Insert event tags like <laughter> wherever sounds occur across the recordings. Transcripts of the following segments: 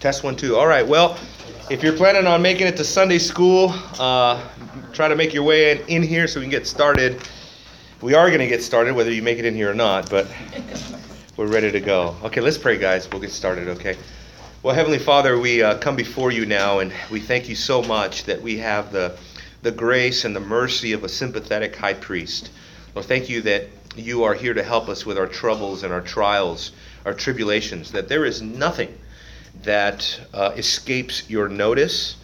Test one, two. All right. Well, if you're planning on making it to Sunday school, uh, try to make your way in, in here so we can get started. We are going to get started, whether you make it in here or not, but we're ready to go. Okay, let's pray, guys. We'll get started, okay? Well, Heavenly Father, we uh, come before you now, and we thank you so much that we have the, the grace and the mercy of a sympathetic high priest. Lord, thank you that you are here to help us with our troubles and our trials, our tribulations, that there is nothing that uh, escapes your notice,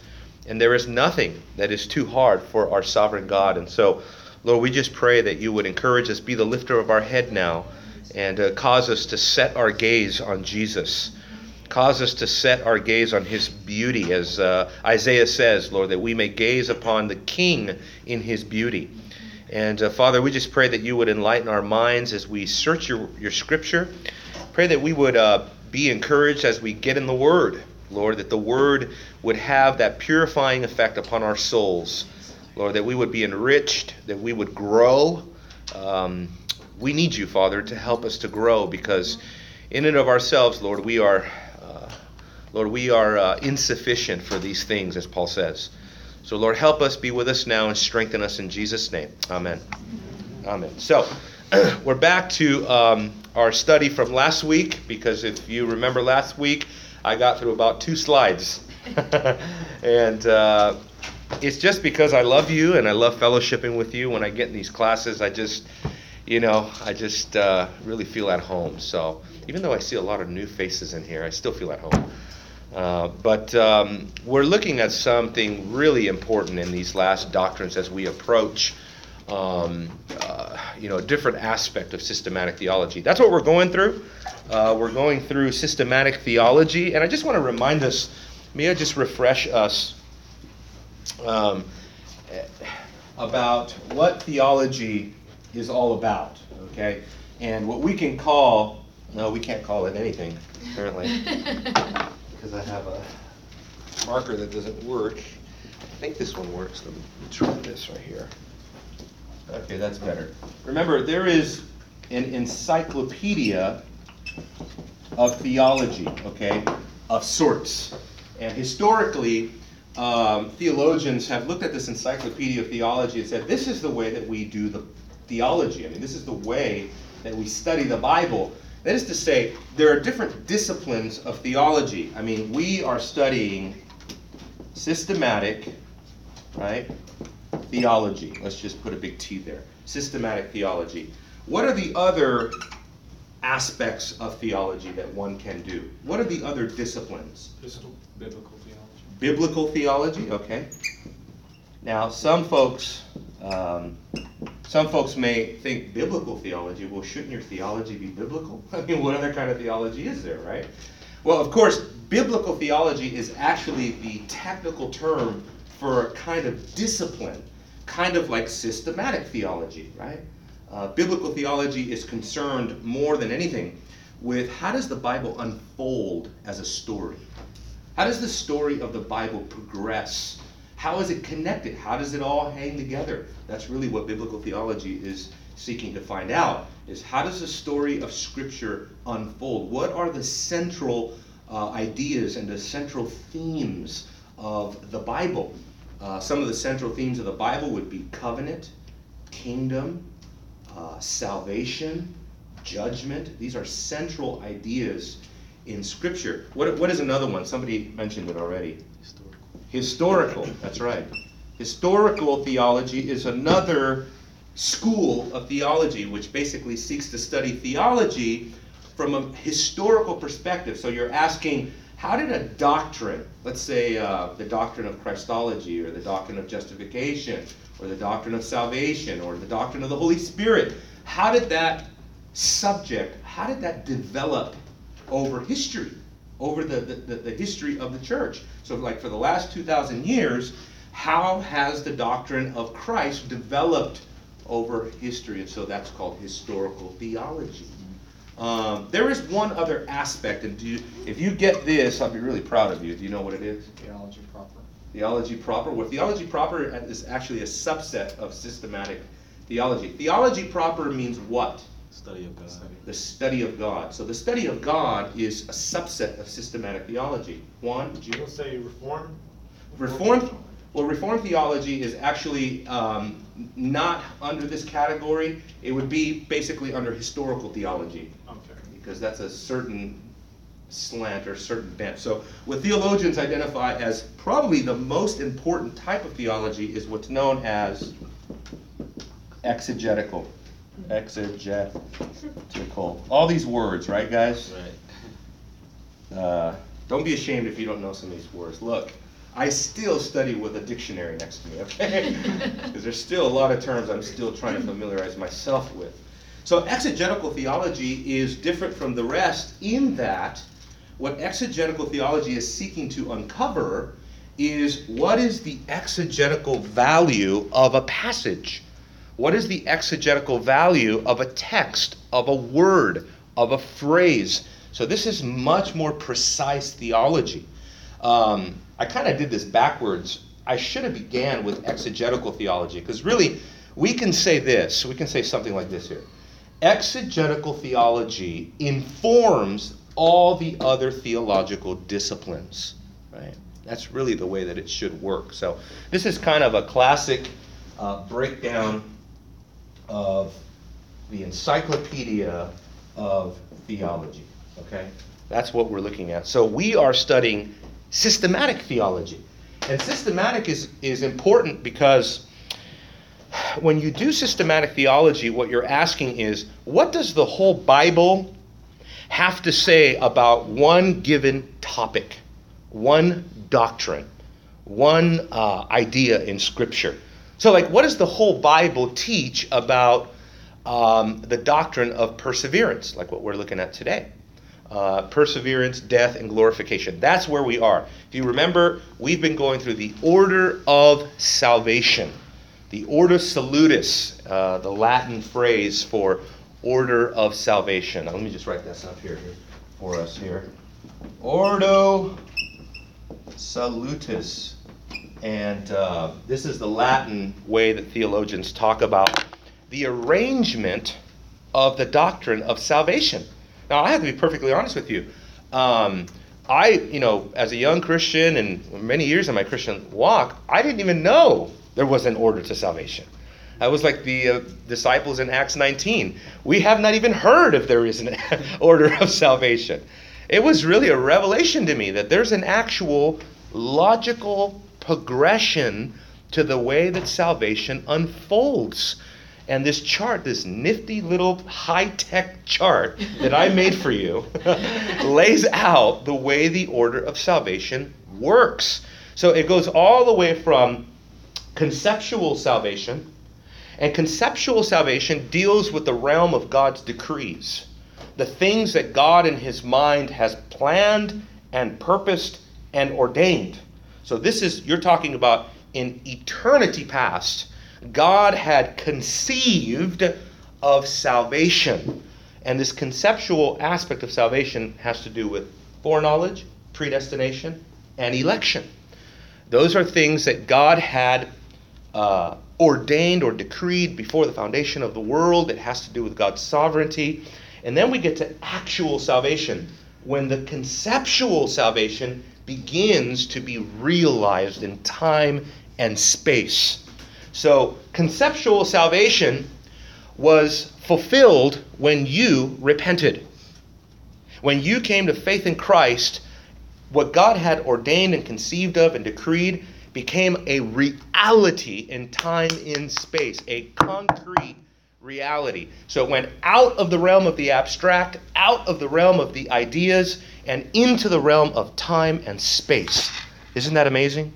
and there is nothing that is too hard for our sovereign God. And so, Lord, we just pray that you would encourage us, be the lifter of our head now, and uh, cause us to set our gaze on Jesus. Cause us to set our gaze on his beauty, as uh, Isaiah says, Lord, that we may gaze upon the King in his beauty. And uh, Father, we just pray that you would enlighten our minds as we search your, your scripture. Pray that we would uh, be encouraged as we get in the Word, Lord, that the Word would have that purifying effect upon our souls. Lord, that we would be enriched, that we would grow. Um, we need you, Father, to help us to grow because in and of ourselves, Lord, we are, uh, Lord, we are uh, insufficient for these things, as Paul says. So, Lord, help us, be with us now, and strengthen us in Jesus' name. Amen. Amen. So, <clears throat> we're back to um, our study from last week because if you remember last week, I got through about two slides. <laughs> and uh, it's just because I love you and I love fellowshipping with you. When I get in these classes, I just, you know, I just uh, really feel at home. So, even though I see a lot of new faces in here, I still feel at home. Uh, but um, we're looking at something really important in these last doctrines as we approach, um, uh, you know, a different aspect of systematic theology. That's what we're going through. Uh, we're going through systematic theology, and I just want to remind us. May I just refresh us um, about what theology is all about? Okay, and what we can call. No, we can't call it anything, apparently. <laughs> because I have a marker that doesn't work. I think this one works. Let me try this right here. Okay, that's better. Remember, there is an encyclopedia of theology, okay, of sorts. And historically, um, theologians have looked at this encyclopedia of theology and said, this is the way that we do the theology. I mean, this is the way that we study the Bible. That is to say, there are different disciplines of theology. I mean, we are studying systematic, right? Theology. Let's just put a big T there. Systematic theology. What are the other aspects of theology that one can do? What are the other disciplines? Biblical theology. Biblical theology, okay. Now, some folks um, some folks may think biblical theology, well, shouldn't your theology be biblical? <laughs> I mean, what other kind of theology is there, right? Well, of course, biblical theology is actually the technical term for a kind of discipline, kind of like systematic theology, right? Uh, biblical theology is concerned more than anything with how does the Bible unfold as a story? How does the story of the Bible progress how is it connected? How does it all hang together? That's really what biblical theology is seeking to find out is how does the story of scripture unfold? What are the central uh, ideas and the central themes of the Bible? Uh, some of the central themes of the Bible would be covenant, kingdom, uh, salvation, judgment. These are central ideas in Scripture. What, what is another one? Somebody mentioned it already. Historical, that's right. Historical theology is another school of theology which basically seeks to study theology from a historical perspective. So you're asking, how did a doctrine, let's say uh, the doctrine of Christology or the doctrine of justification or the doctrine of salvation or the doctrine of the Holy Spirit, how did that subject, how did that develop over history? over the, the, the, history of the church. So, like for the last 2,000 years, how has the doctrine of Christ developed over history? And so that's called historical theology. Um, there is one other aspect, and you, if you get this, I'll be really proud of you. Do you know what it is? Theology proper. Theology proper. Well, theology proper is actually a subset of systematic theology. Theology proper means what? Study of God. The study of God. So the study of God is a subset of systematic theology. Juan, did you? You'll say reform? Reformed, well, Reformed theology is actually um, not under this category. It would be basically under historical theology Okay. Because that's a certain slant or certain bent. So, what theologians identify as probably the most important type of theology is what's known as exegetical. Exegetical. All these words, right, guys? Right. Uh, don't be ashamed if you don't know some of these words. Look, I still study with a dictionary next to me, okay? <laughs> Because there's still a lot of terms I'm still trying to familiarize myself with. So, exegetical theology is different from the rest in that what exegetical theology is seeking to uncover is what is the exegetical value of a passage? What is the exegetical value of a text, of a word, of a phrase? So this is much more precise theology. Um, I kind of did this backwards. I should have began with exegetical theology because really we can say this. We can say something like this here. Exegetical theology informs all the other theological disciplines, right? That's really the way that it should work. So this is kind of a classic uh, breakdown of the encyclopedia of theology. Okay? That's what we're looking at. So we are studying systematic theology. And systematic is, is important because when you do systematic theology, what you're asking is what does the whole Bible have to say about one given topic, one doctrine, one uh, idea in Scripture? So, like, what does the whole Bible teach about um, the doctrine of perseverance, like what we're looking at today? Uh, perseverance, death, and glorification. That's where we are. If you remember, we've been going through the order of salvation, the ordo salutis, uh, the Latin phrase for order of salvation. Now, let me just write this up here, here for us here. Ordo salutis. And uh, this is the Latin way that theologians talk about the arrangement of the doctrine of salvation. Now, I have to be perfectly honest with you. Um, I, you know, as a young Christian and many years in my Christian walk, I didn't even know there was an order to salvation. I was like the uh, disciples in Acts 19. We have not even heard if there is an <laughs> order of salvation. It was really a revelation to me that there's an actual logical progression to the way that salvation unfolds. And this chart, this nifty little high tech chart that I made for you, <laughs> lays out the way the order of salvation works. So it goes all the way from conceptual salvation, and conceptual salvation deals with the realm of God's decrees, the things that God in His mind has planned and purposed and ordained. So this is, you're talking about in eternity past God had conceived of salvation. And this conceptual aspect of salvation has to do with foreknowledge, predestination, and election. Those are things that God had uh, ordained or decreed before the foundation of the world. It has to do with God's sovereignty. And then we get to actual salvation, when the conceptual salvation begins to be realized in time and space. So, conceptual salvation was fulfilled when you repented. When you came to faith in Christ, what God had ordained and conceived of and decreed became a reality in time, in space, a concrete reality. So it went out of the realm of the abstract, out of the realm of the ideas, and into the realm of time and space. Isn't that amazing?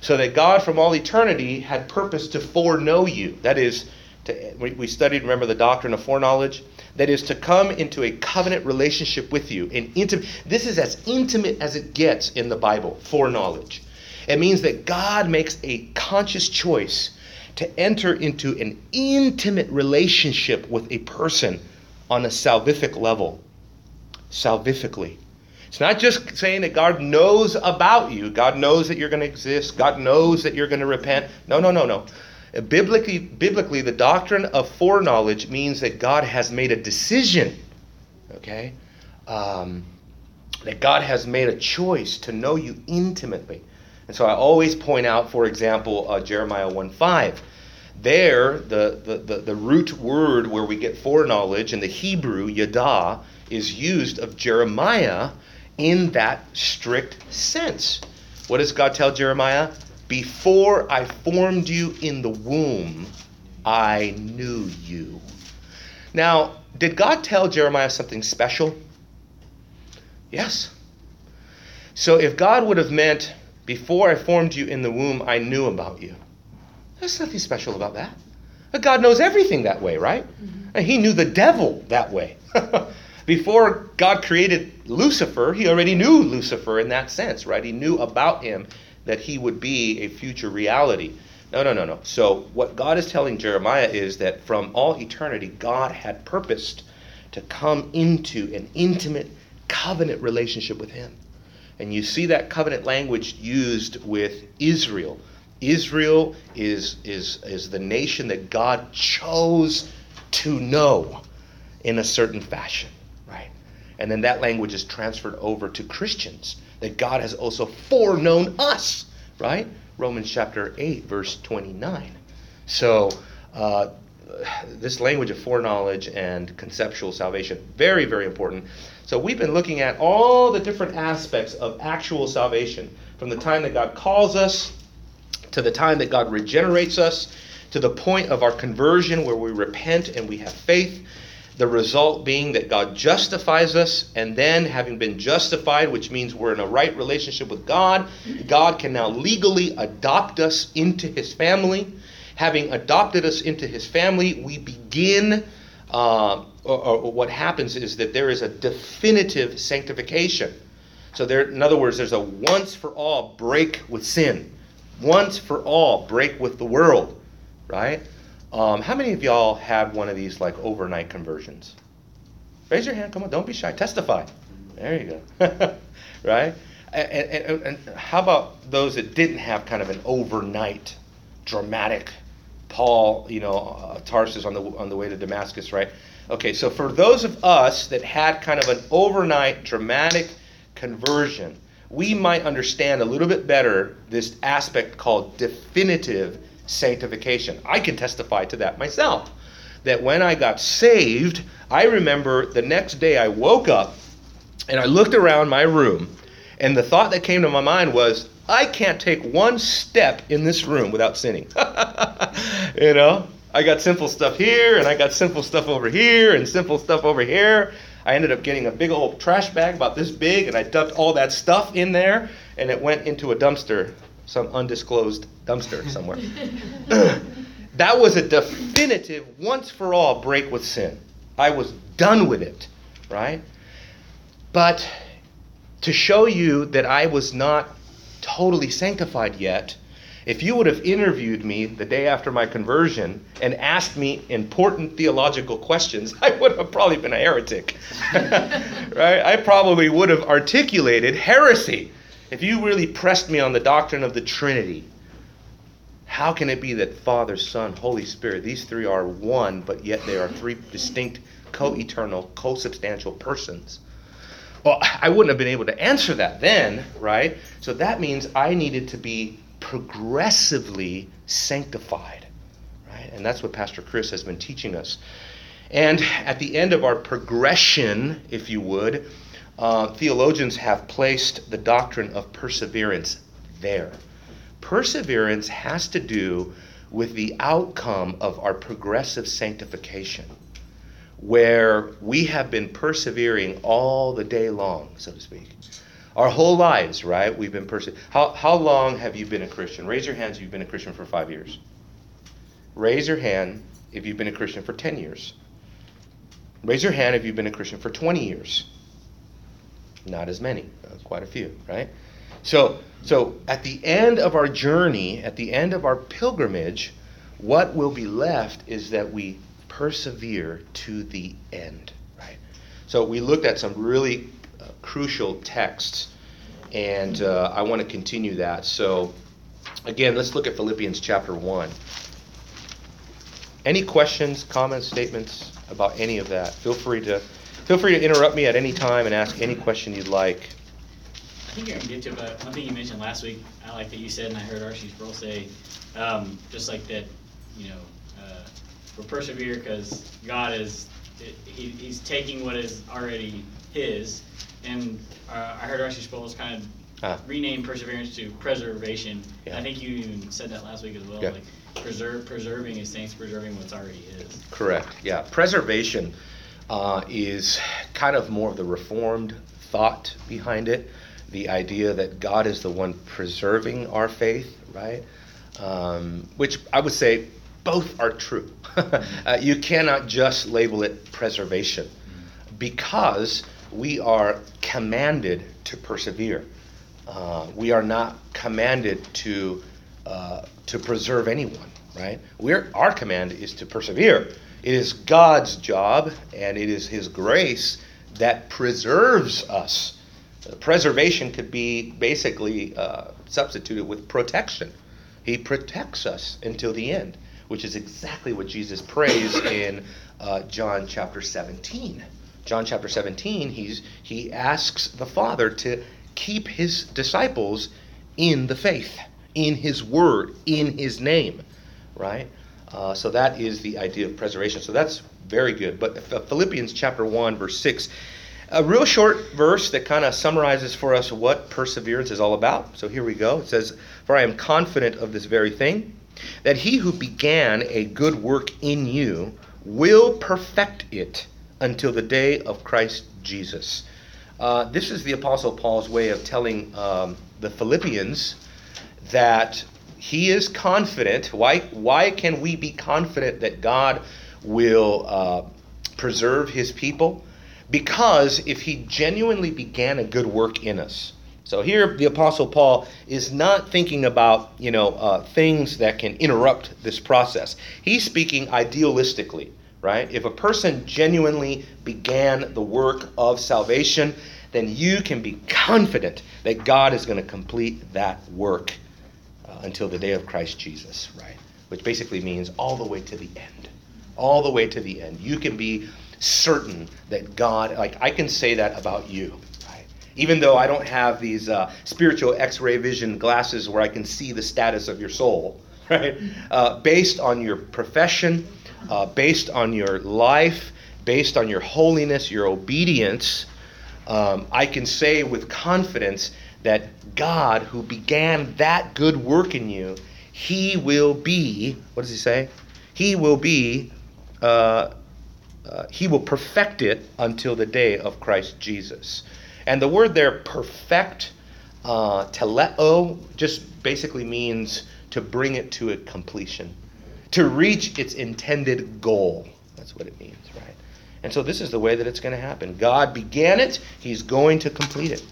So that God from all eternity had purpose to foreknow you. That is, to, we studied, remember, the doctrine of foreknowledge? That is to come into a covenant relationship with you. In intimate, this is as intimate as it gets in the Bible, foreknowledge. It means that God makes a conscious choice to enter into an intimate relationship with a person on a salvific level. Salvifically. It's not just saying that God knows about you. God knows that you're going to exist. God knows that you're going to repent. No, no, no, no. Biblically, biblically, the doctrine of foreknowledge means that God has made a decision, okay? Um, that God has made a choice to know you intimately. And so I always point out, for example, uh, Jeremiah 1 5. There, the, the, the, the, root word where we get foreknowledge in the Hebrew, yada, is used of Jeremiah in that strict sense. What does God tell Jeremiah? Before I formed you in the womb, I knew you. Now, did God tell Jeremiah something special? Yes. So if God would have meant, before I formed you in the womb, I knew about you, there's nothing special about that. God knows everything that way, right? Mm-hmm. He knew the devil that way. <laughs> Before God created Lucifer, he already knew Lucifer in that sense, right? He knew about him that he would be a future reality. No, no, no, no. So, what God is telling Jeremiah is that from all eternity, God had purposed to come into an intimate covenant relationship with him. And you see that covenant language used with Israel. Israel is, is, is the nation that God chose to know in a certain fashion, right? And then that language is transferred over to Christians, that God has also foreknown us, right? Romans chapter 8, verse 29. So, uh, this language of foreknowledge and conceptual salvation, very, very important. So we've been looking at all the different aspects of actual salvation from the time that God calls us to the time that God regenerates us to the point of our conversion where we repent and we have faith. The result being that God justifies us, and then, having been justified, which means we're in a right relationship with God, God can now legally adopt us into His family. Having adopted us into His family, we begin uh, or, or, what happens is that there is a definitive sanctification. So there, in other words, there's a once for all break with sin, once for all break with the world, right? Um, how many of y'all had one of these like overnight conversions? Raise your hand. Come on, don't be shy. Testify. There you go. <laughs> right? And, and, and, how about those that didn't have kind of an overnight dramatic Paul, you know, uh, Tarsus on the on the way to Damascus, right? Okay, so for those of us that had kind of an overnight dramatic conversion, we might understand a little bit better this aspect called definitive sanctification. I can testify to that myself. That when I got saved, I remember the next day I woke up and I looked around my room, and the thought that came to my mind was, I can't take one step in this room without sinning. <laughs> you know? I got simple stuff here, and I got simple stuff over here, and simple stuff over here. I ended up getting a big old trash bag about this big, and I dumped all that stuff in there, and it went into a dumpster, some undisclosed dumpster somewhere. <laughs> that was a definitive, once for all break with sin. I was done with it, right? But to show you that I was not totally sanctified yet, if you would have interviewed me the day after my conversion and asked me important theological questions, <laughs> I would have probably been a heretic. <laughs> right? I probably would have articulated heresy if you really pressed me on the doctrine of the Trinity. How can it be that Father, Son, Holy Spirit, these three are one, but yet they are three distinct, co eternal, co substantial persons? Well, I wouldn't have been able to answer that then, right? So that means I needed to be progressively sanctified. Right? And that's what Pastor Chris has been teaching us. And at the end of our progression, if you would, uh, theologians have placed the doctrine of perseverance there. Perseverance has to do with the outcome of our progressive sanctification, where we have been persevering all the day long, so to speak. Our whole lives, right? We've been persecuted. How, how long have you been a Christian? Raise your hands if you've been a Christian for five years. Raise your hand if you've been a Christian for 10 years. Raise your hand if you've been a Christian for 20 years. Not as many, uh, quite a few, right? So, so at the end of our journey, at the end of our pilgrimage, what will be left is that we persevere to the end, right? So we looked at some really crucial texts, and uh, I want to continue that. So, again, let's look at Philippians chapter 1. Any questions, comments, statements about any of that? Feel free to feel free to interrupt me at any time and ask any question you'd like. I think you're gonna get to but one thing you mentioned last week, I like that you said, and I heard R.C. Sproul say, um, just like that, you know, uh, we're persevere because God is, he, he's taking what is already his. And, uh, I heard R.C. Sproul's kind of rename perseverance to preservation. Yeah. I think you even said that last week as well, Yeah. like preserve, preserving is saints, preserving what's already is. Correct. Yeah. Preservation uh, is kind of more of the reformed thought behind it. The idea that God is the one preserving our faith, right? Um, which I would say both are true. <laughs> uh, you cannot just label it preservation because we are commanded to persevere. Uh, we are not commanded to uh, to preserve anyone, right? We're our command is to persevere. It is God's job, and it is His grace that preserves us. Uh, preservation could be basically uh, substituted with protection. He protects us until the end, which is exactly what Jesus prays in uh, John chapter 17. John chapter 17, he's, he asks the Father to keep his disciples in the faith, in his word, in his name, right? Uh, so that is the idea of preservation. So that's very good. But Philippians chapter 1, verse 6, a real short verse that kind of summarizes for us what perseverance is all about. So here we go. It says, For I am confident of this very thing, that he who began a good work in you will perfect it until the day of Christ Jesus. Uh, this is the Apostle Paul's way of telling um, the Philippians that he is confident. Why, why can we be confident that God will uh, preserve his people? Because if he genuinely began a good work in us, so here the Apostle Paul is not thinking about you know uh, things that can interrupt this process. He's speaking idealistically, right? If a person genuinely began the work of salvation, then you can be confident that God is going to complete that work uh, until the day of Christ Jesus, right? Which basically means all the way to the end. All the way to the end. You can be certain that God, like I can say that about you, right? Even though I don't have these uh, spiritual x ray vision glasses where I can see the status of your soul, <laughs> right? Uh, based on your profession, uh, based on your life, based on your holiness, your obedience, um, I can say with confidence that God, who began that good work in you, He will be, what does He say? He will be, uh, uh, He will perfect it until the day of Christ Jesus. And the word there, perfect, uh, teleo, just basically means to bring it to a completion, to reach its intended goal. That's what it means, right? And so this is the way that it's going to happen. God began it, He's going to complete it.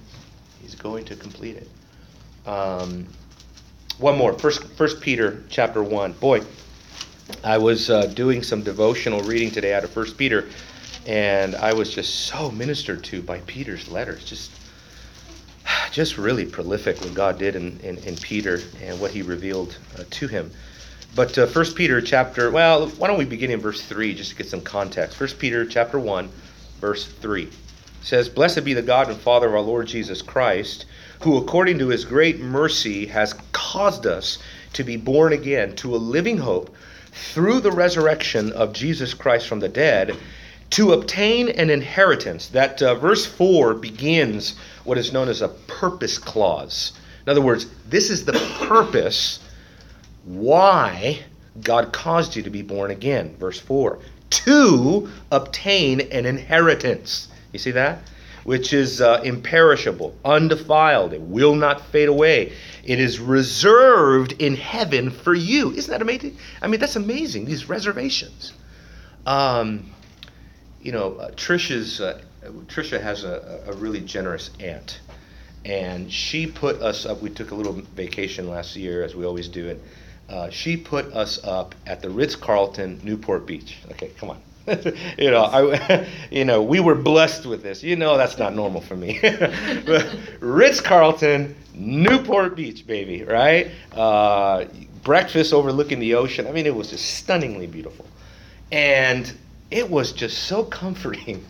He's going to complete it. Um, one more. First, First Peter chapter one. Boy, I was uh, doing some devotional reading today out of First Peter, and I was just so ministered to by Peter's letters. Just, <sighs> just really prolific what God did in, in, in Peter and what He revealed uh, to him. But uh, First Peter chapter, well, why don't we begin in verse three just to get some context? First Peter chapter one, verse three says, "Blessed be the God and Father of our Lord Jesus Christ, who according to His great mercy has caused us to be born again to a living hope through the resurrection of Jesus Christ from the dead." To obtain an inheritance. That uh, verse 4 begins what is known as a purpose clause. In other words, this is the purpose why God caused you to be born again. Verse 4 to obtain an inheritance. You see that? Which is uh, imperishable, undefiled, it will not fade away. It is reserved in heaven for you. Isn't that amazing? I mean, that's amazing, these reservations. Um, you know, uh, Trisha's, uh, Trisha has a, a really generous aunt. And she put us up, we took a little vacation last year, as we always do, and uh, she put us up at the Ritz Carlton, Newport Beach. Okay, come on. <laughs> you know, I, <laughs> you know, we were blessed with this. You know, that's not normal for me. <laughs> Ritz Carlton, Newport Beach, baby, right? Uh, breakfast overlooking the ocean. I mean, it was just stunningly beautiful. And it was just so comforting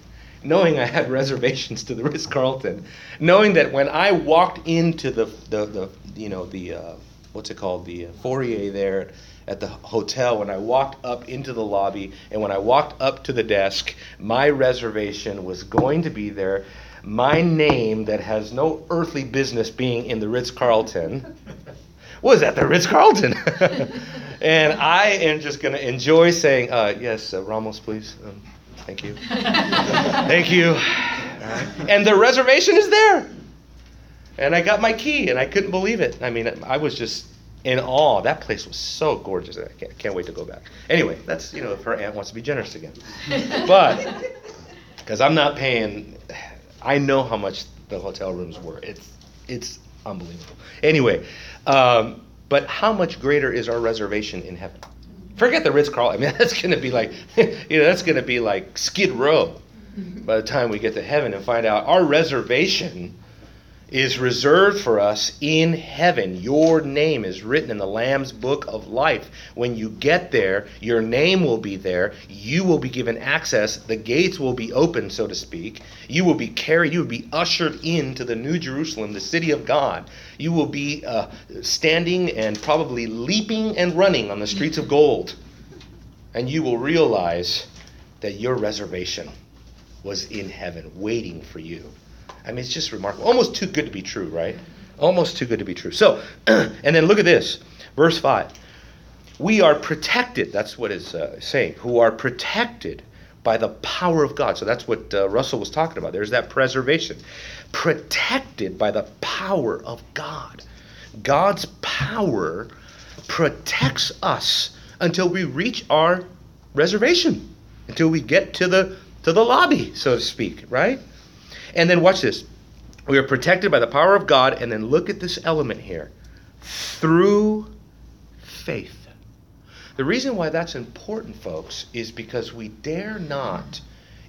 knowing I had reservations to the Ritz Carlton, knowing that when I walked into the, the, the you know, the, uh, what's it called, the uh, foyer there at the hotel, when I walked up into the lobby and when I walked up to the desk, my reservation was going to be there. My name, that has no earthly business being in the Ritz Carlton, <laughs> was at the Ritz Carlton. <laughs> and I am just going to enjoy saying, uh, yes, uh, Ramos, please. Um, thank you. <laughs> thank you. And the reservation is there. And I got my key, and I couldn't believe it. I mean, I was just in awe. That place was so gorgeous. I can't, can't wait to go back. Anyway, that's, you know, if her aunt wants to be generous again. <laughs> But, because I'm not paying, I know how much the hotel rooms were. It's, it's unbelievable. Anyway, um, but how much greater is our reservation in heaven? Forget the Ritz Carlton. I mean, <laughs> that's going to be like, <laughs> you know, that's going to be like Skid Row by the time we get to heaven and find out our reservation is reserved for us in heaven. Your name is written in the Lamb's book of life. When you get there, your name will be there. You will be given access. The gates will be open, so to speak. You will be carried, you will be ushered into the New Jerusalem, the city of God. You will be uh, standing and probably leaping and running on the streets of gold. And you will realize that your reservation was in heaven waiting for you. I mean, it's just remarkable. Almost too good to be true, right? Almost too good to be true. So, <clears throat> and then look at this, verse 5. We are protected, that's what it's uh, saying, who are protected by the power of God. So that's what uh, Russell was talking about. There's that preservation. Protected by the power of God. God's power protects us until we reach our reservation, until we get to the to the lobby, so to speak, right? And then watch this. We are protected by the power of God, and then look at this element here through faith. The reason why that's important, folks, is because we dare not,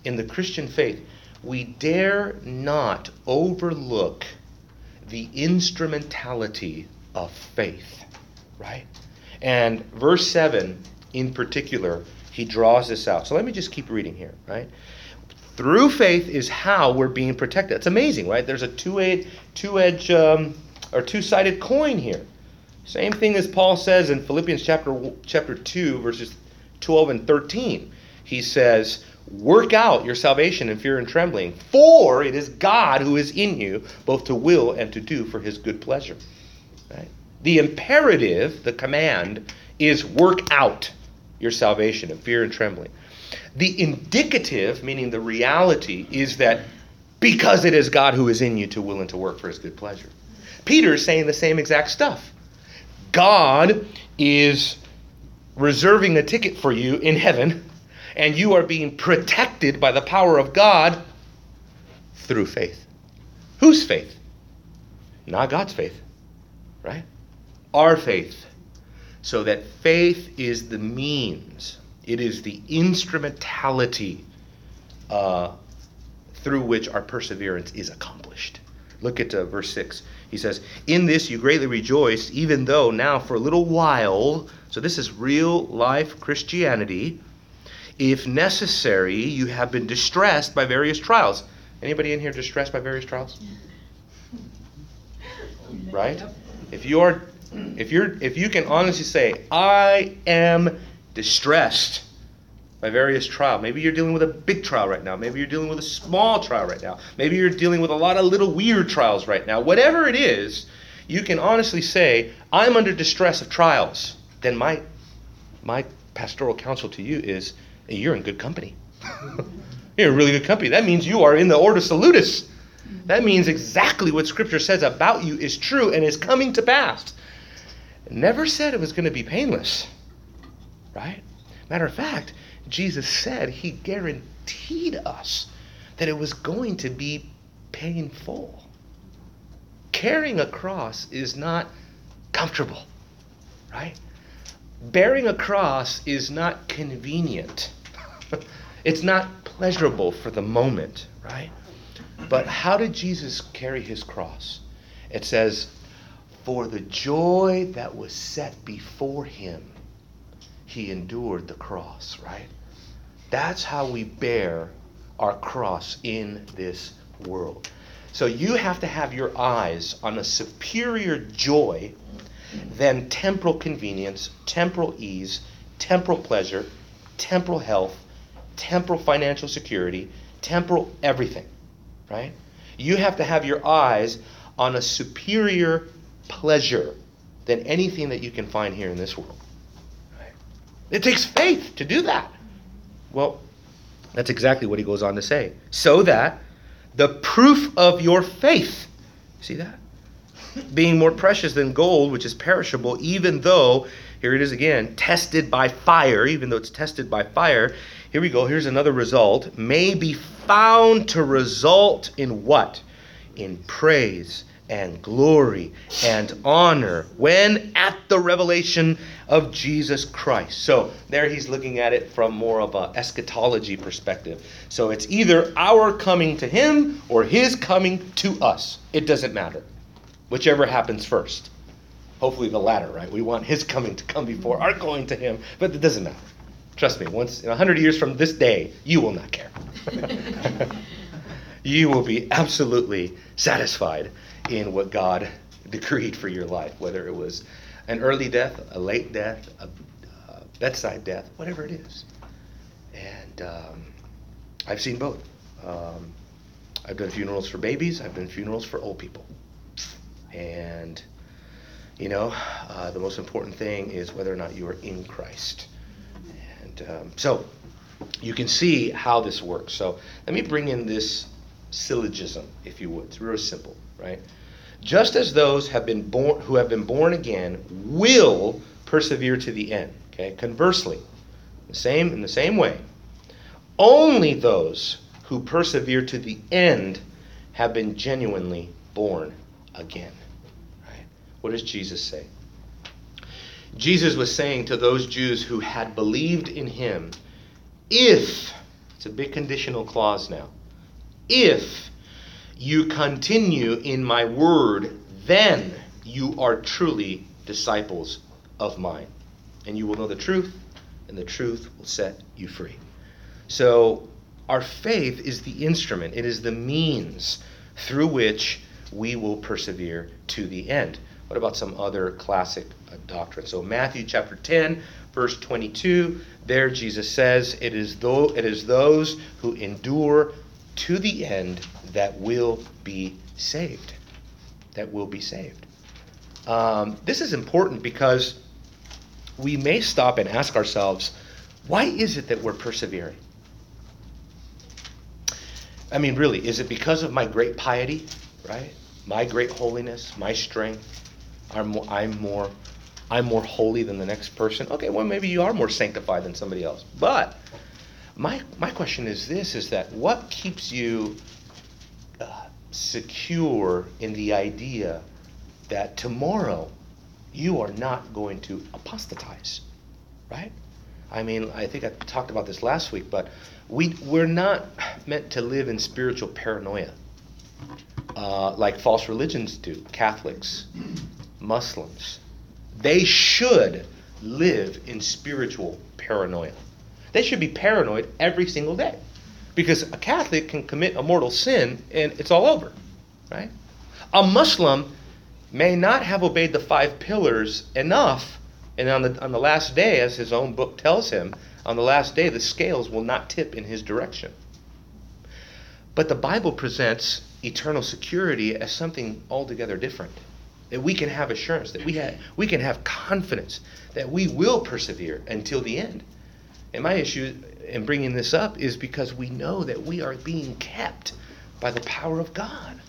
in the Christian faith, we dare not overlook the instrumentality of faith, right? And verse 7 in particular, he draws this out. So let me just keep reading here, right? Through faith is how we're being protected. It's amazing, right? There's a two-edged, two-edged um, or two-sided coin here. Same thing as Paul says in Philippians chapter chapter 2 verses 12 and 13. He says, "Work out your salvation in fear and trembling, for it is God who is in you both to will and to do for his good pleasure." Right? The imperative, the command is work out your salvation in fear and trembling. The indicative, meaning the reality, is that because it is God who is in you to will and to work for his good pleasure. Peter is saying the same exact stuff. God is reserving a ticket for you in heaven, and you are being protected by the power of God through faith. Whose faith? Not God's faith, right? Our faith. So that faith is the means it is the instrumentality uh, through which our perseverance is accomplished. Look at uh, verse 6. He says, In this you greatly rejoice, even though now for a little while, so this is real life Christianity, if necessary, you have been distressed by various trials. Anybody in here distressed by various trials? <laughs> Right? If you are if you're if you can honestly say, I am distressed by various trials. Maybe you're dealing with a big trial right now. Maybe you're dealing with a small trial right now. Maybe you're dealing with a lot of little weird trials right now. Whatever it is, you can honestly say, I'm under distress of trials. Then my my pastoral counsel to you is you're in good company. <laughs> you're in really good company. That means you are in the ordo salutis. That means exactly what Scripture says about you is true and is coming to pass. Never said it was going to be painless right? Matter of fact, Jesus said he guaranteed us that it was going to be painful. Carrying a cross is not comfortable, right? Bearing a cross is not convenient. <laughs> it's not pleasurable for the moment, right? But how did Jesus carry his cross? It says, For the joy that was set before him, he endured the cross, right? That's how we bear our cross in this world. So you have to have your eyes on a superior joy than temporal convenience, temporal ease, temporal pleasure, temporal health, temporal financial security, temporal everything, right? You have to have your eyes on a superior pleasure than anything that you can find here in this world. It takes faith to do that. Well, that's exactly what he goes on to say. So that the proof of your faith, see that? Being more precious than gold, which is perishable, even though, here it is again, tested by fire, even though it's tested by fire, here we go, here's another result, may be found to result in what? In praise and glory and honor when at the revelation of Jesus Christ. So there he's looking at it from more of a eschatology perspective. So it's either our coming to him or his coming to us. It doesn't matter. Whichever happens first. Hopefully the latter, right? We want his coming to come before our going to him, but it doesn't matter. Trust me, once in a hundred years from this day, you will not care. <laughs> you will be absolutely satisfied in what God <laughs> decreed for your life, whether it was an early death, a late death, a, bedside death, whatever it is. And um, I've seen both. Um, I've done funerals for babies, I've done funerals for old people. And, you know, uh, the most important thing is whether or not you are in Christ. And um, so you can see how this works. So let me bring in this syllogism, if you would. It's real simple, right? Just as those have been born who have been born again will persevere to the end. Okay. Conversely, the same in the same way, only those who persevere to the end have been genuinely born again. Right? What does Jesus say? Jesus was saying to those Jews who had believed in him, if, it's a big conditional clause now, if you continue in my word, then you are truly disciples of mine. And you will know the truth, and the truth will set you free. So, our faith is the instrument, it is the means through which we will persevere to the end. What about some other classic uh, doctrine? So, Matthew chapter 10, verse 22, there Jesus says, It is, though, it is those who endure to the end that will be saved. That will be saved. Um, this is important because we may stop and ask ourselves, why is it that we're persevering? I mean, really, is it because of my great piety, right? My great holiness, my strength? I'm more, I'm more, I'm more holy than the next person. Okay, well, maybe you are more sanctified than somebody else. But my my question is this: is that what keeps you uh, secure in the idea that tomorrow you are not going to apostatize, right? I mean, I think I talked about this last week, but we we're not meant to live in spiritual paranoia, uh, like false religions do. Catholics, Muslims, they should live in spiritual paranoia. They should be paranoid every single day, because a Catholic can commit a mortal sin and it's all over, right? A Muslim may not have obeyed the five pillars enough and on the, on the last day, as his own book tells him, on the last day, the scales will not tip in his direction. But the Bible presents eternal security as something altogether different. That we can have assurance, that we, have, we can have confidence that we will persevere until the end. And my issue in bringing this up is because we know that we are being kept by the power of God.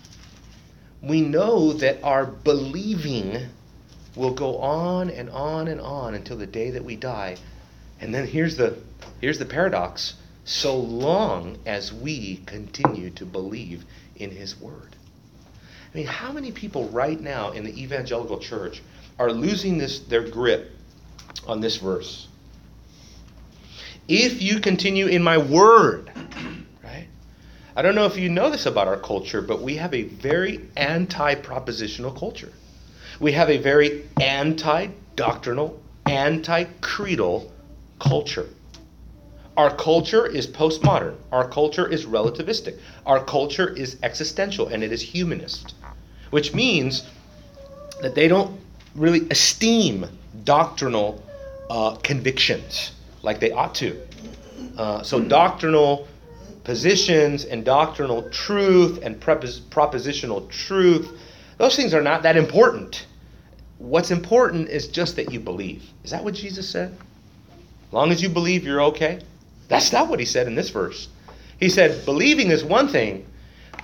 We know that our believing will go on and on and on until the day that we die. And then here's the here's the paradox. So long as we continue to believe in his word. I mean, how many people right now in the evangelical church are losing this their grip on this verse? If you continue in my word, right? I don't know if you know this about our culture, but we have a very anti-propositional culture we have a very anti doctrinal, anti creedal culture. Our culture is postmodern. Our culture is relativistic. Our culture is existential and it is humanist, which means that they don't really esteem doctrinal uh, convictions like they ought to. Uh, so, doctrinal positions and doctrinal truth and prepos- propositional truth, those things are not that important. What's important is just that you believe. Is that what Jesus said? long as you believe, you're okay. That's not what he said in this verse. He said, believing is one thing,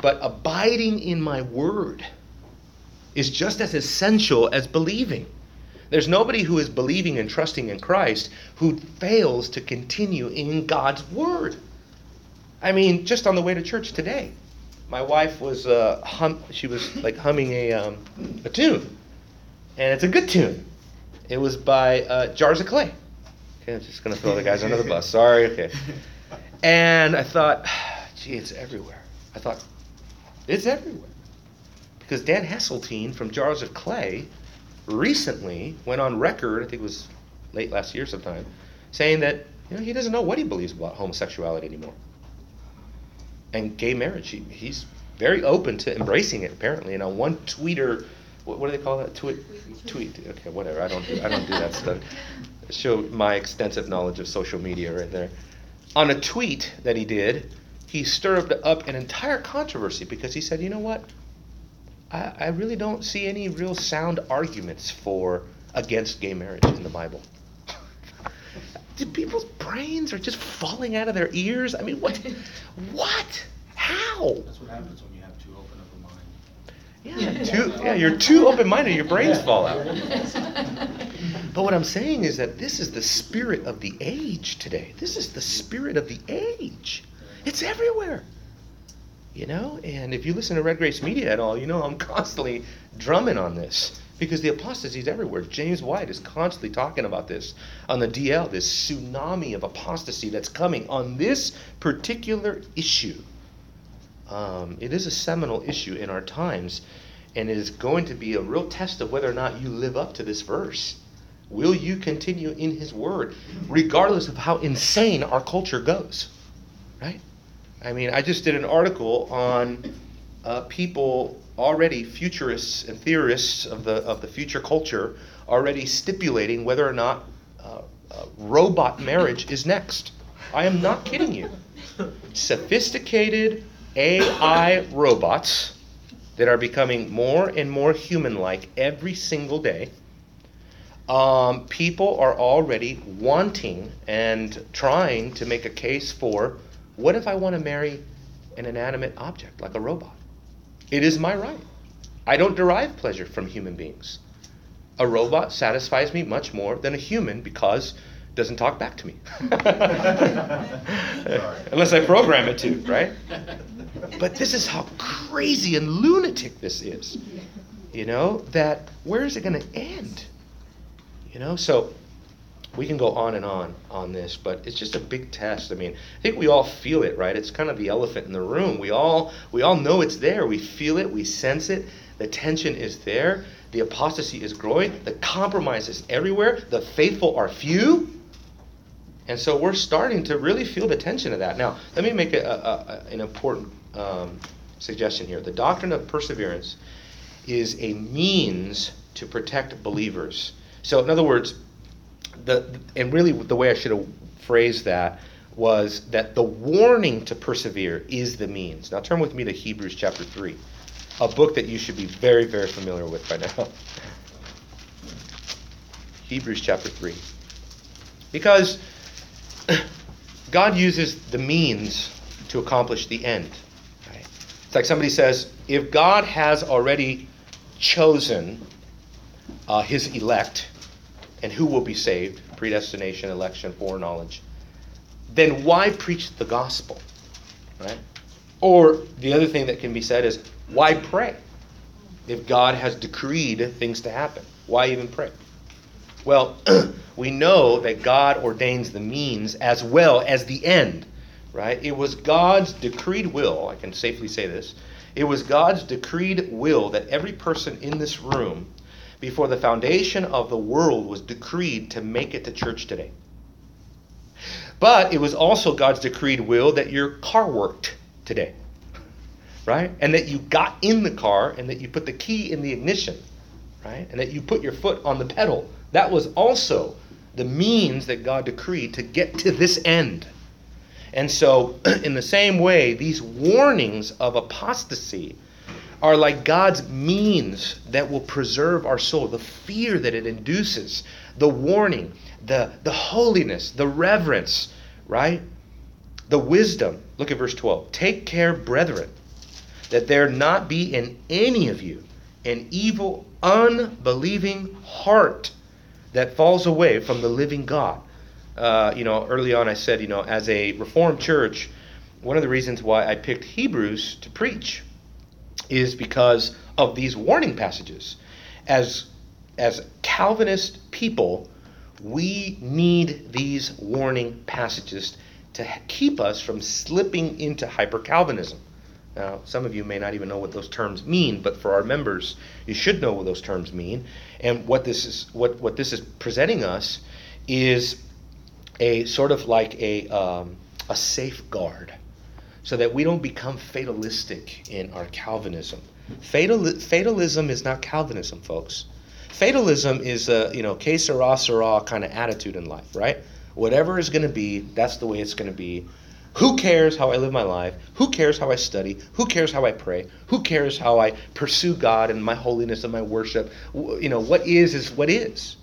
but abiding in my word is just as essential as believing. There's nobody who is believing and trusting in Christ who fails to continue in God's word. I mean, just on the way to church today, my wife was uh, hum- she was like humming a um, a tune, and it's a good tune. It was by uh, Jars of Clay. Okay, I'm just gonna throw the guys under the bus. Sorry. Okay. And I thought, <sighs> gee, it's everywhere. I thought, it's everywhere. Because Dan Haseltine from Jars of Clay recently went on record, I think it was late last year sometime, saying that you know he doesn't know what he believes about homosexuality anymore. And gay marriage, he, he's very open to embracing it apparently. And on one tweeter, what, what do they call that? Tweet, tweet. Okay, whatever. I don't do I don't do that stuff. <laughs> Show my extensive knowledge of social media right there. On a tweet that he did, he stirred up an entire controversy because he said, you know what? I, I really don't see any real sound arguments for against gay marriage in the Bible. Do people's brains are just falling out of their ears? I mean, what? What? How? That's what happens when you have too open of a mind. Yeah, too, yeah, you're too open-minded. Your brains fall out. But what I'm saying is that this is the spirit of the age today. This is the spirit of the age. It's everywhere. You know, and if you listen to Red Grace Media at all, you know I'm <laughs> constantly drumming on this because the apostasy is everywhere. James White is constantly talking about this on the DL, this tsunami of apostasy that's coming on this particular issue. Um, it is a seminal issue in our times, and it is going to be a real test of whether or not you live up to this verse. Will you continue in His Word, regardless of how insane our culture goes? Right? I mean, I just did an article on uh, people already, futurists and theorists of the of the future culture, already stipulating whether or not uh, uh, robot marriage is next. I am not kidding you. Sophisticated AI robots that are becoming more and more human-like every single day. Um, people are already wanting and trying to make a case for what if I want to marry an inanimate object like a robot? It is my right. I don't derive pleasure from human beings. A robot satisfies me much more than a human because it doesn't talk back to me. <laughs> <laughs> Unless I program it to, right? But this is how crazy and lunatic this is. You know, that where is it going to end? You know, so we can go on and on on this, but it's just a big test. I mean, I think we all feel it, right? It's kind of the elephant in the room. We all we all know it's there. We feel it, we sense it. The tension is there. The apostasy is growing. The compromise is everywhere. The faithful are few. And so we're starting to really feel the tension of that. Now, let me make a, a, a, an important um, suggestion here. The doctrine of perseverance is a means to protect believers. So, in other words, the and really the way I should have phrased that was that the warning to persevere is the means. Now, turn with me to Hebrews chapter 3, a book that you should be very, very familiar with by now. <laughs> Hebrews chapter 3. Because <clears throat> God uses the means to accomplish the end. Right? It's like somebody says, if God has already chosen uh, his elect, and who will be saved, predestination, election, foreknowledge, then why preach the gospel? Right? Or the other thing that can be said is, why pray? If God has decreed things to happen, why even pray? Well, <clears throat> we know that God ordains the means as well as the end, right? It was God's decreed will, I can safely say this. It was God's decreed will that every person in this room, before the foundation of the world, was decreed to make it to church today. But it was also God's decreed will that your car worked today, right? And that you got in the car and that you put the key in the ignition, right? And that you put your foot on the pedal. That was also the means that God decreed to get to this end. And so, <clears throat> in the same way, these warnings of apostasy are like God's means that will preserve our soul, the fear that it induces, the warning, the, the holiness, the reverence, right? The wisdom. Look at verse 12. Take care, brethren, that there not be in any of you an evil, unbelieving heart that falls away from the living God. Uh, you know, early on I said, you know, as a Reformed church, one of the reasons why I picked Hebrews to preach is because of these warning passages. As as Calvinist people, we need these warning passages to keep us from slipping into hyper Calvinism. Now, some of you may not even know what those terms mean, but for our members, you should know what those terms mean. And what this is what, what this is presenting us is a sort of like a um, a safeguard so that we don't become fatalistic in our Calvinism. Fatal, fatalism is not Calvinism, folks. Fatalism is a you know que sera sera kind of attitude in life, right? Whatever is going to be, that's the way it's going to be. Who cares how I live my life? Who cares how I study? Who cares how I pray? Who cares how I pursue God and my holiness and my worship? You know, what is is what is.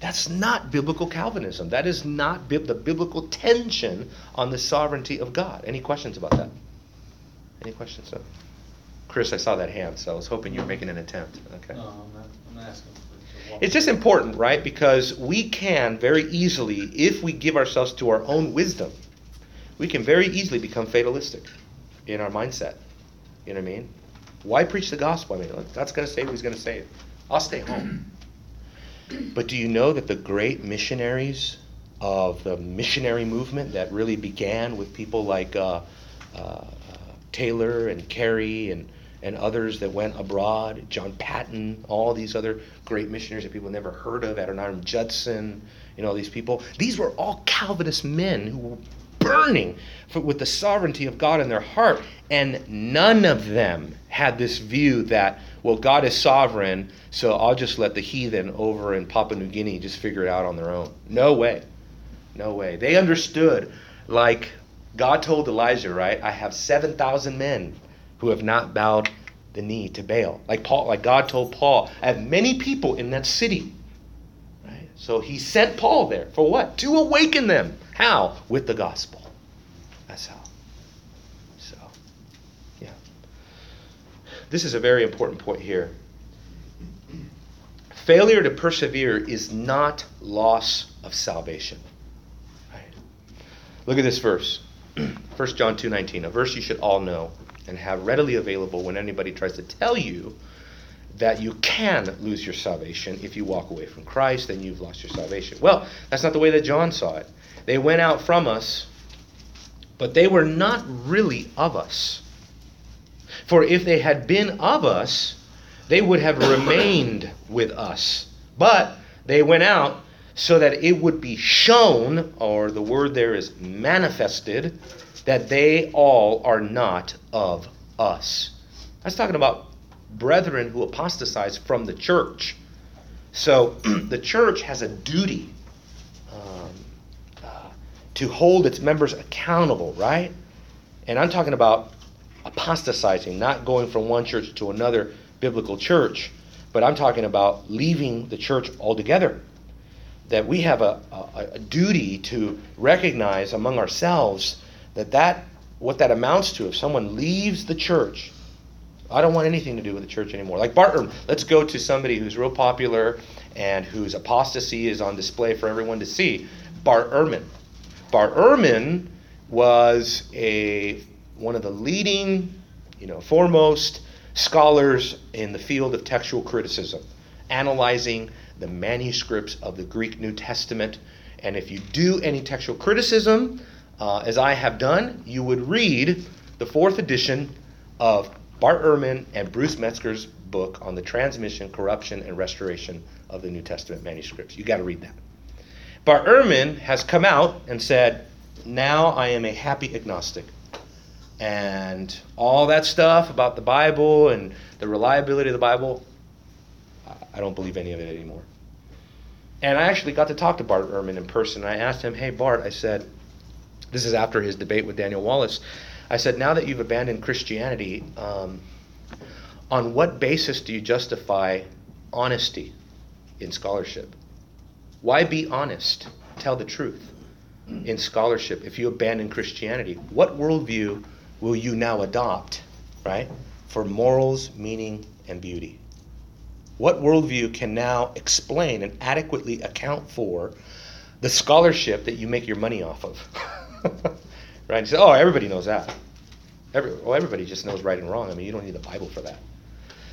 That's not biblical Calvinism. That is not bi- the biblical tension on the sovereignty of God. Any questions about that? Any questions? So, Chris, I saw that hand, so I was hoping you were making an attempt. Okay. No, I'm not, I'm not asking. It's just important, right? Because we can very easily, if we give ourselves to our own wisdom, we can very easily become fatalistic in our mindset. You know what I mean? Why preach the gospel? I mean, God's going to save He's going to save. I'll stay home. But do you know that the great missionaries of the missionary movement that really began with people like uh, uh, Taylor and Carey and, and others that went abroad, John Paton, all these other great missionaries that people never heard of, Adoniram Judson, you know, these people, these were all Calvinist men who were burning for, with the sovereignty of God in their heart. And none of them had this view that, well, God is sovereign, so I'll just let the heathen over in Papua New Guinea just figure it out on their own. No way. No way. They understood, like God told Elijah, right? I have 7,000 men who have not bowed the knee to Baal. Like Paul, like God told Paul, I have many people in that city. Right? So he sent Paul there for what? To awaken them. How? With the gospel. That's how. So, yeah. This is a very important point here. Failure to persevere is not loss of salvation. Right? Look at this verse. <clears throat> 1 John 2:19, a verse you should all know and have readily available when anybody tries to tell you that you can lose your salvation if you walk away from Christ, then you've lost your salvation. Well, that's not the way that John saw it. They went out from us, but they were not really of us. For if they had been of us, they would have remained with us. But they went out so that it would be shown, or the word there is manifested, that they all are not of us. That's talking about brethren who apostatize from the church. So <clears throat> the church has a duty um, uh, to hold its members accountable, right? And I'm talking about apostatizing, not going from one church to another biblical church, but I'm talking about leaving the church altogether. That we have a, a, a duty to recognize among ourselves that, that what that amounts to, if someone leaves the church, I don't want anything to do with the church anymore. Like Bart let's go to somebody who's real popular and whose apostasy is on display for everyone to see. Bart Ehrman. Bart Ehrman was a one of the leading, you know, foremost scholars in the field of textual criticism, analyzing the manuscripts of the Greek New Testament. And if you do any textual criticism, uh, as I have done, you would read the fourth edition of Bart Ehrman and Bruce Metzger's book on the transmission, corruption, and restoration of the New Testament manuscripts. You got to read that. Bart Ehrman has come out and said, now I am a happy agnostic. And all that stuff about the Bible and the reliability of the Bible, I don't believe any of it anymore. And I actually got to talk to Bart Ehrman in person. I asked him, Hey, Bart, I said, this is after his debate with Daniel Wallace. I said, Now that you've abandoned Christianity, um, on what basis do you justify honesty in scholarship? Why be honest? Tell the truth in scholarship if you abandon Christianity. What worldview will you now adopt, right, for morals, meaning, and beauty? What worldview can now explain and adequately account for the scholarship that you make your money off of? <laughs> right? Say, oh, everybody knows that. Every, well, everybody just knows right and wrong. I mean, you don't need the Bible for that.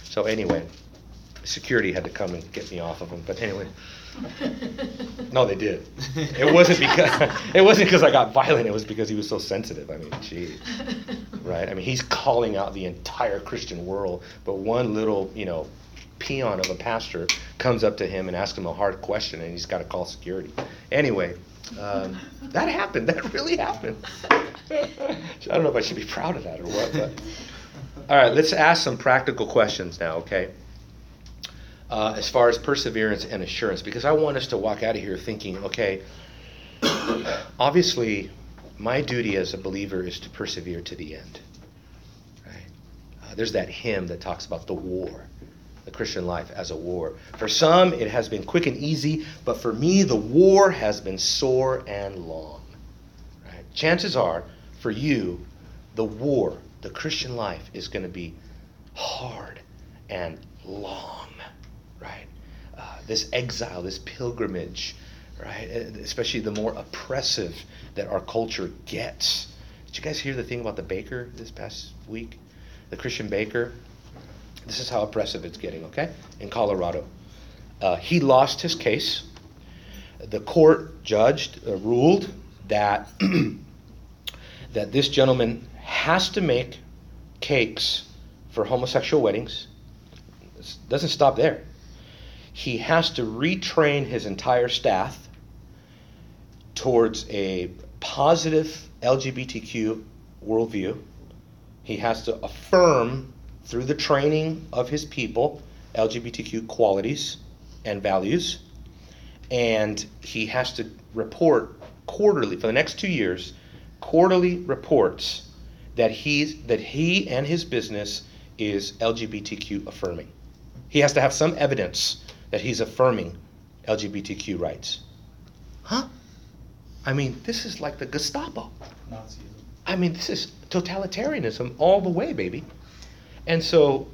So anyway, security had to come and get me off of him. But anyway, <laughs> no, they did. It wasn't because <laughs> it wasn't because I got violent. It was because he was so sensitive. I mean, geez, right? I mean, he's calling out the entire Christian world, but one little, you know, peon of a pastor comes up to him and asks him a hard question, and he's got to call security. Anyway, um, that happened. <laughs> That really happened. I don't know if I should be proud of that or what. But all right, let's ask some practical questions now. Okay. Uh, as far as perseverance and assurance, because I want us to walk out of here thinking, okay, <coughs> obviously, my duty as a believer is to persevere to the end. Right? Uh, there's that hymn that talks about the war the Christian life as a war. For some, it has been quick and easy, but for me, the war has been sore and long. Right? Chances are, for you, the war, the Christian life, is going to be hard and long. This exile, this pilgrimage, right? Uh, especially the more oppressive that our culture gets. Did you guys hear the thing about the baker this past week? The Christian baker this is how oppressive it's getting, okay? In Colorado. Uh, he lost his case. The court judged, uh, ruled that, <clears throat> that this gentleman has to make cakes for homosexual weddings. This doesn't stop there. He has to retrain his entire staff towards a positive LGBTQ worldview. He has to affirm through the training of his people LGBTQ qualities and values. And he has to report quarterly for the next two years, quarterly reports that he's that he and his business is LGBTQ affirming. He has to have some evidence that he's affirming LGBTQ rights. Huh? I mean, this is like the Gestapo. Nazism. I mean, this is totalitarianism all the way, baby. And so,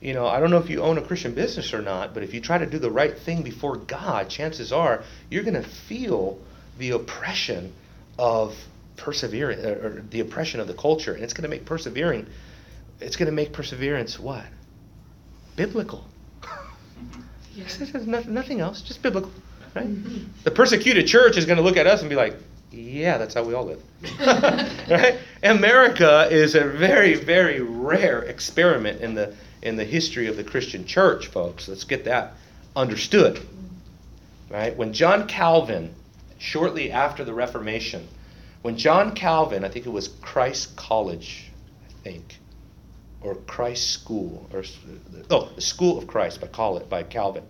you know, I don't know if you own a Christian business or not, but if you try to do the right thing before God, chances are you're going to feel the oppression of perseverance, or the oppression of the culture, and it's going to make persevering, it's going to make perseverance what? Biblical. Yeah. nothing else, just biblical, right? The persecuted church is going to look at us and be like, yeah, that's how we all live. <laughs> <laughs> right? America is a very, very rare experiment in the in the history of the Christian church, folks. Let's get that understood. Right? When John Calvin, shortly after the Reformation, when John Calvin, I think it was Christ College, I think, or Christ School, or oh, the School of Christ by call it by Calvin.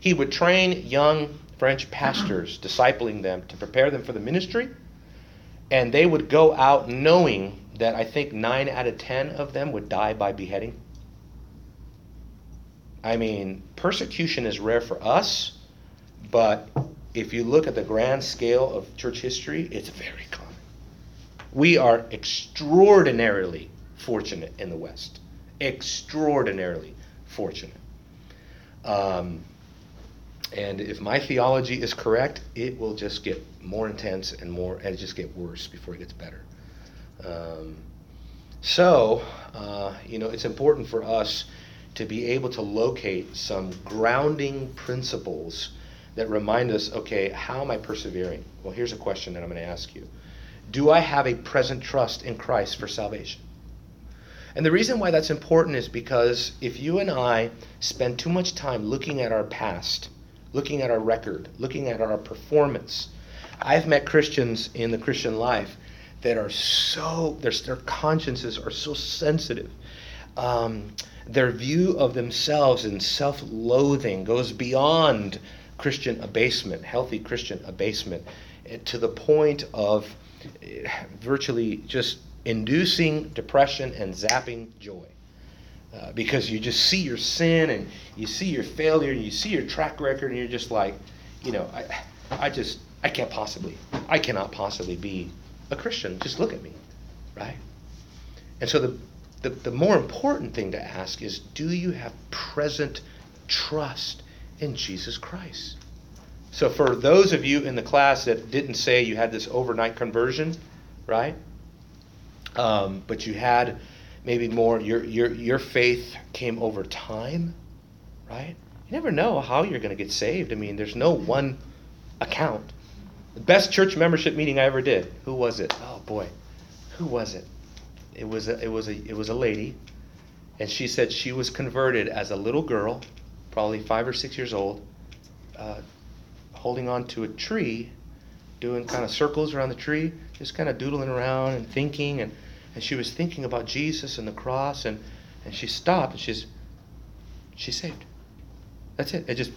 He would train young French pastors, <clears throat> discipling them to prepare them for the ministry. And they would go out knowing that I think nine out of ten of them would die by beheading. I mean, persecution is rare for us, but if you look at the grand scale of church history, it's very common. We are extraordinarily fortunate in the West. Extraordinarily fortunate. Um, and if my theology is correct, it will just get more intense and more, and just get worse before it gets better. Um, so, uh, you know, it's important for us to be able to locate some grounding principles that remind us okay, how am I persevering? Well, here's a question that I'm going to ask you Do I have a present trust in Christ for salvation? And the reason why that's important is because if you and I spend too much time looking at our past, looking at our record, looking at our performance, I've met Christians in the Christian life that are so their, their consciences are so sensitive. Um, their view of themselves and self-loathing goes beyond Christian abasement, healthy Christian abasement, eh, to the point of eh, virtually just inducing depression and zapping joy. Uh, because you just see your sin and you see your failure and you see your track record and you're just like, you know, I, I just, I can't possibly, I cannot possibly be a Christian. Just look at me, right? And so the, the, the more important thing to ask is do you have present trust in Jesus Christ? So for those of you in the class that didn't say you had this overnight conversion, right? Um, but you had maybe more your your your faith came over time, right? You never know how you're going to get saved. I mean, there's no one account. The best church membership meeting I ever did. Who was it? Oh boy, who was it? It was a, it was a it was a lady, and she said she was converted as a little girl, probably five or six years old, uh, holding on to a tree, doing kind of circles around the tree, just kind of doodling around and thinking and and she was thinking about Jesus and the cross, and, and she stopped and she's she's saved. That's it. It just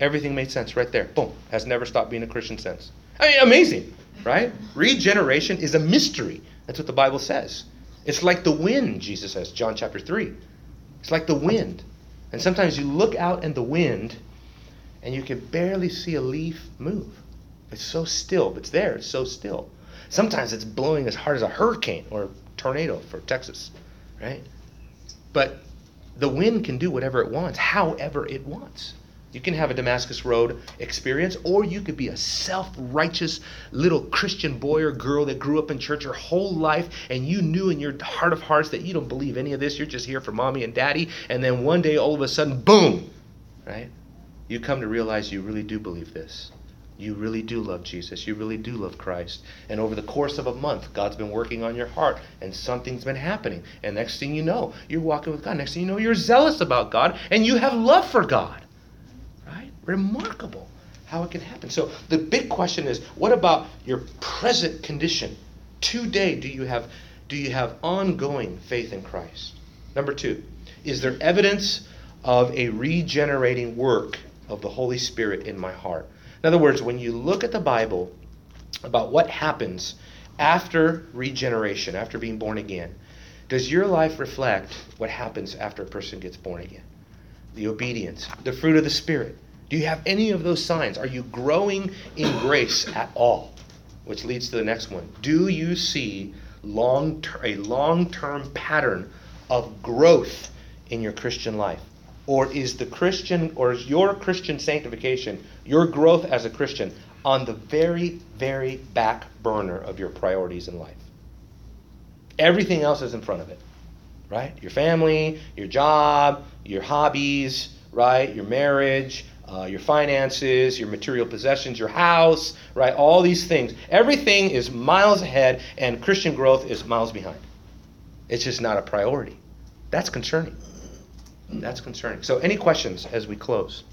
everything made sense right there. Boom. Has never stopped being a Christian since. I mean, amazing, right? Regeneration is a mystery. That's what the Bible says. It's like the wind, Jesus says, John chapter 3. It's like the wind. And sometimes you look out in the wind and you can barely see a leaf move. It's so still, but it's there, it's so still. Sometimes it's blowing as hard as a hurricane or tornado for Texas, right? But the wind can do whatever it wants, however it wants. You can have a Damascus Road experience, or you could be a self righteous little Christian boy or girl that grew up in church your whole life, and you knew in your heart of hearts that you don't believe any of this. You're just here for mommy and daddy, and then one day, all of a sudden, boom, right? You come to realize you really do believe this you really do love Jesus. You really do love Christ. And over the course of a month, God's been working on your heart and something's been happening. And next thing you know, you're walking with God. Next thing you know, you're zealous about God and you have love for God. Right? Remarkable how it can happen. So the big question is what about your present condition? Today, do you have do you have ongoing faith in Christ? Number 2, is there evidence of a regenerating work of the Holy Spirit in my heart? In other words, when you look at the Bible about what happens after regeneration, after being born again, does your life reflect what happens after a person gets born again? The obedience, the fruit of the Spirit. Do you have any of those signs? Are you growing in grace at all? Which leads to the next one. Do you see long a long-term pattern of growth in your Christian life? Or is the Christian or is your Christian sanctification your growth as a Christian on the very, very back burner of your priorities in life. Everything else is in front of it, right? Your family, your job, your hobbies, right? Your marriage, uh, your finances, your material possessions, your house, right? All these things. Everything is miles ahead, and Christian growth is miles behind. It's just not a priority. That's concerning. That's concerning. So, any questions as we close?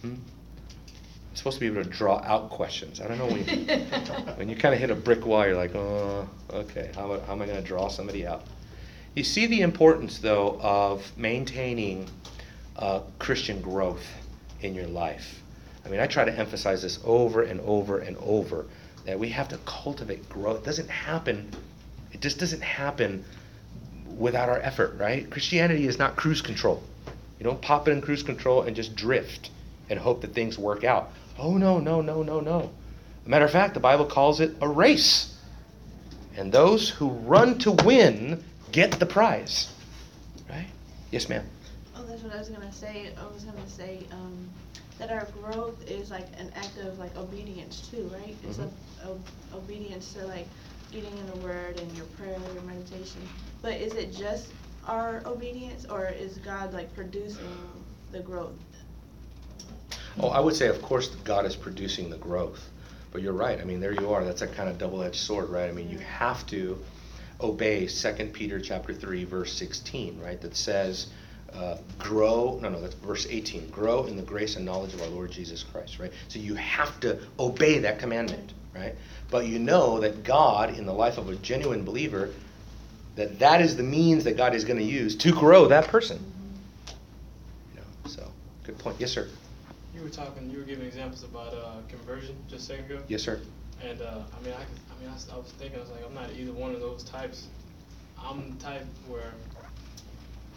Hmm? It's supposed to be able to draw out questions. I don't know when you, <laughs> when you kind of hit a brick wall, you're like, oh, okay, how, how am I going to draw somebody out? You see the importance, though, of maintaining uh, Christian growth in your life. I mean, I try to emphasize this over and over and over that we have to cultivate growth. It doesn't happen, it just doesn't happen without our effort, right? Christianity is not cruise control. You don't pop it in cruise control and just drift and hope that things work out. Oh, no, no, no, no, no. matter of fact, the Bible calls it a race. And those who run to win get the prize. Right? Yes, ma'am. Oh, that's what I was going to say. I was going to say um, that our growth is like an act of like obedience too, right? It's mm-hmm. a, a, obedience to like getting in the Word and your prayer, your meditation. But is it just our obedience, or is God like producing the growth Oh, I would say, of course, God is producing the growth. But you're right. I mean, there you are. That's a kind of double-edged sword, right? I mean, you have to obey 2 Peter chapter 3 verse 16, right? That says uh, grow. No, no, that's verse 18. Grow in the grace and knowledge of our Lord Jesus Christ, right? So you have to obey that commandment, right? But you know that God, in the life of a genuine believer, that that is the means that God is going to use to grow that person. You know, so good point. Yes, sir. You were talking, you were giving examples about uh, conversion just a second ago. Yes, sir. And uh, I mean, I, I mean, I, I was thinking, I was like, I'm not either one of those types. I'm the type where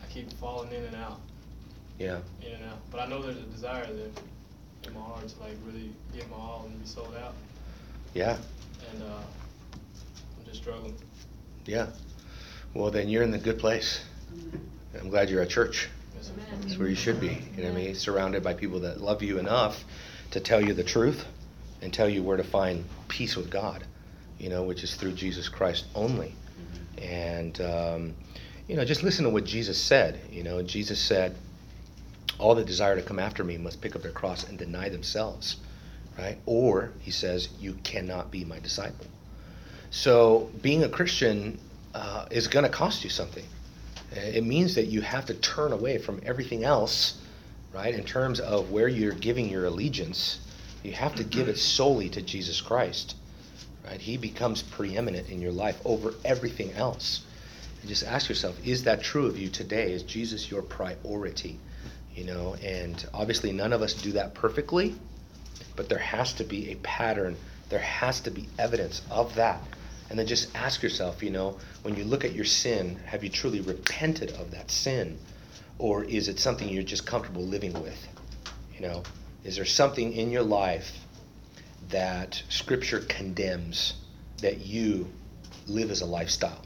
I keep falling in and out, Yeah. in and out. But I know there's a desire there in my heart to like really give my all and be sold out. Yeah. And uh, I'm just struggling. Yeah. Well, then you're in the good place. I'm glad you're at church. That's where you should be. You know what I mean? Surrounded by people that love you enough to tell you the truth and tell you where to find peace with God, you know, which is through Jesus Christ only. And, um, you know, just listen to what Jesus said. You know, Jesus said, All that desire to come after me must pick up their cross and deny themselves, right? Or, he says, You cannot be my disciple. So, being a Christian uh, is going to cost you something. It means that you have to turn away from everything else, right? In terms of where you're giving your allegiance, you have to give it solely to Jesus Christ, right? He becomes preeminent in your life over everything else. And just ask yourself, is that true of you today? Is Jesus your priority? You know, and obviously none of us do that perfectly, but there has to be a pattern. There has to be evidence of that. And then just ask yourself, you know, when you look at your sin, have you truly repented of that sin? Or is it something you're just comfortable living with? You know, is there something in your life that Scripture condemns that you live as a lifestyle?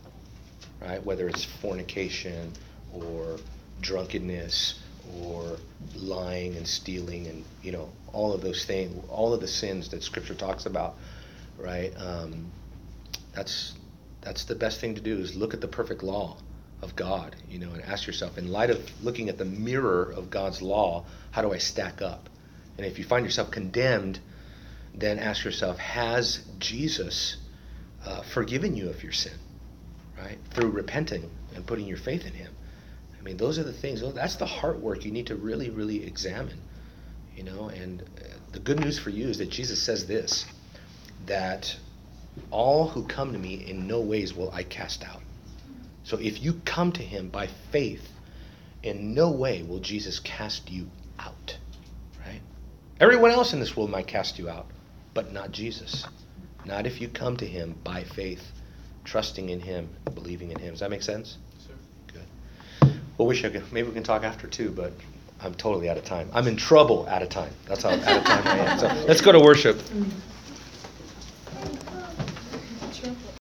Right? Whether it's fornication or drunkenness or lying and stealing and, you know, all of those things, all of the sins that Scripture talks about, right? Um, that's that's the best thing to do is look at the perfect law of God, you know, and ask yourself, in light of looking at the mirror of God's law, how do I stack up? And if you find yourself condemned, then ask yourself, has Jesus uh, forgiven you of your sin, right? Through repenting and putting your faith in Him. I mean, those are the things. That's the heart work you need to really, really examine, you know. And uh, the good news for you is that Jesus says this, that all who come to me in no ways will I cast out. So if you come to him by faith, in no way will Jesus cast you out. Right? Everyone else in this world might cast you out, but not Jesus. Not if you come to him by faith, trusting in him, believing in him. Does that make sense? Sir. Good. Well, wish I could. Maybe we can talk after too, but I'm totally out of time. I'm in trouble out of time. That's how out of time I am. So let's go to worship.